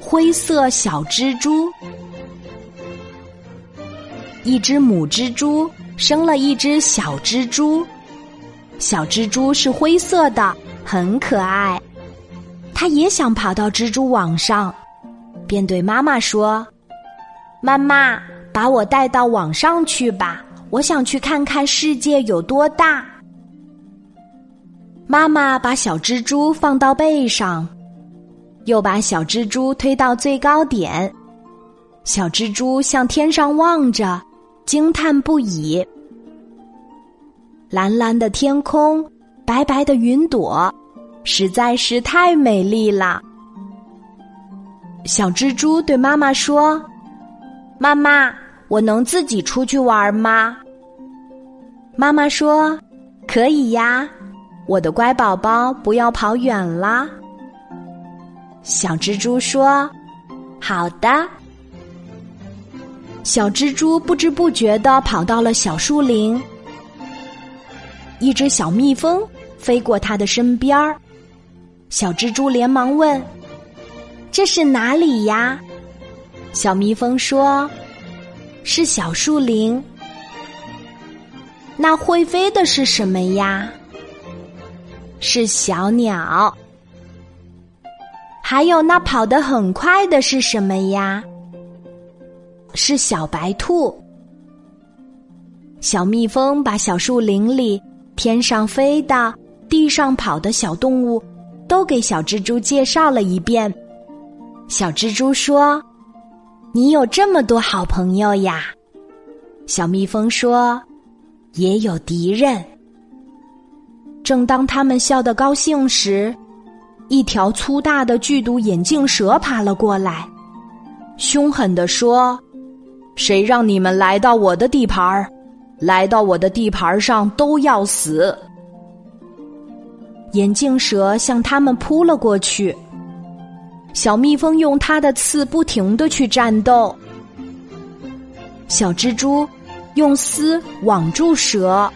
灰色小蜘蛛。一只母蜘蛛生了一只小蜘蛛，小蜘蛛是灰色的，很可爱。它也想爬到蜘蛛网上，便对妈妈说：“妈妈，把我带到网上去吧，我想去看看世界有多大。”妈妈把小蜘蛛放到背上，又把小蜘蛛推到最高点。小蜘蛛向天上望着，惊叹不已。蓝蓝的天空，白白的云朵，实在是太美丽了。小蜘蛛对妈妈说：“妈妈，我能自己出去玩吗？”妈妈说：“可以呀。”我的乖宝宝，不要跑远啦！小蜘蛛说：“好的。”小蜘蛛不知不觉的跑到了小树林。一只小蜜蜂飞过它的身边儿，小蜘蛛连忙问：“这是哪里呀？”小蜜蜂说：“是小树林。”那会飞的是什么呀？是小鸟，还有那跑得很快的是什么呀？是小白兔。小蜜蜂把小树林里天上飞的、地上跑的小动物都给小蜘蛛介绍了一遍。小蜘蛛说：“你有这么多好朋友呀。”小蜜蜂说：“也有敌人。”正当他们笑得高兴时，一条粗大的剧毒眼镜蛇爬了过来，凶狠地说：“谁让你们来到我的地盘儿？来到我的地盘上都要死！”眼镜蛇向他们扑了过去，小蜜蜂用它的刺不停的去战斗，小蜘蛛用丝网住蛇。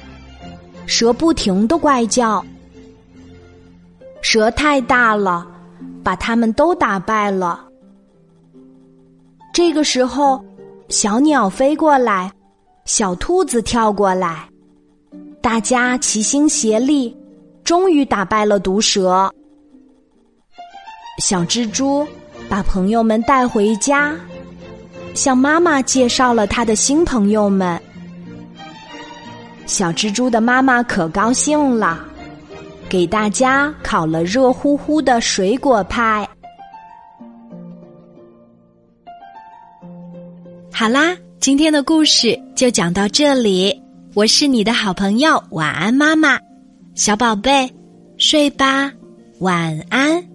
蛇不停的怪叫，蛇太大了，把他们都打败了。这个时候，小鸟飞过来，小兔子跳过来，大家齐心协力，终于打败了毒蛇。小蜘蛛把朋友们带回家，向妈妈介绍了他的新朋友们。小蜘蛛的妈妈可高兴了，给大家烤了热乎乎的水果派。好啦，今天的故事就讲到这里。我是你的好朋友，晚安，妈妈，小宝贝，睡吧，晚安。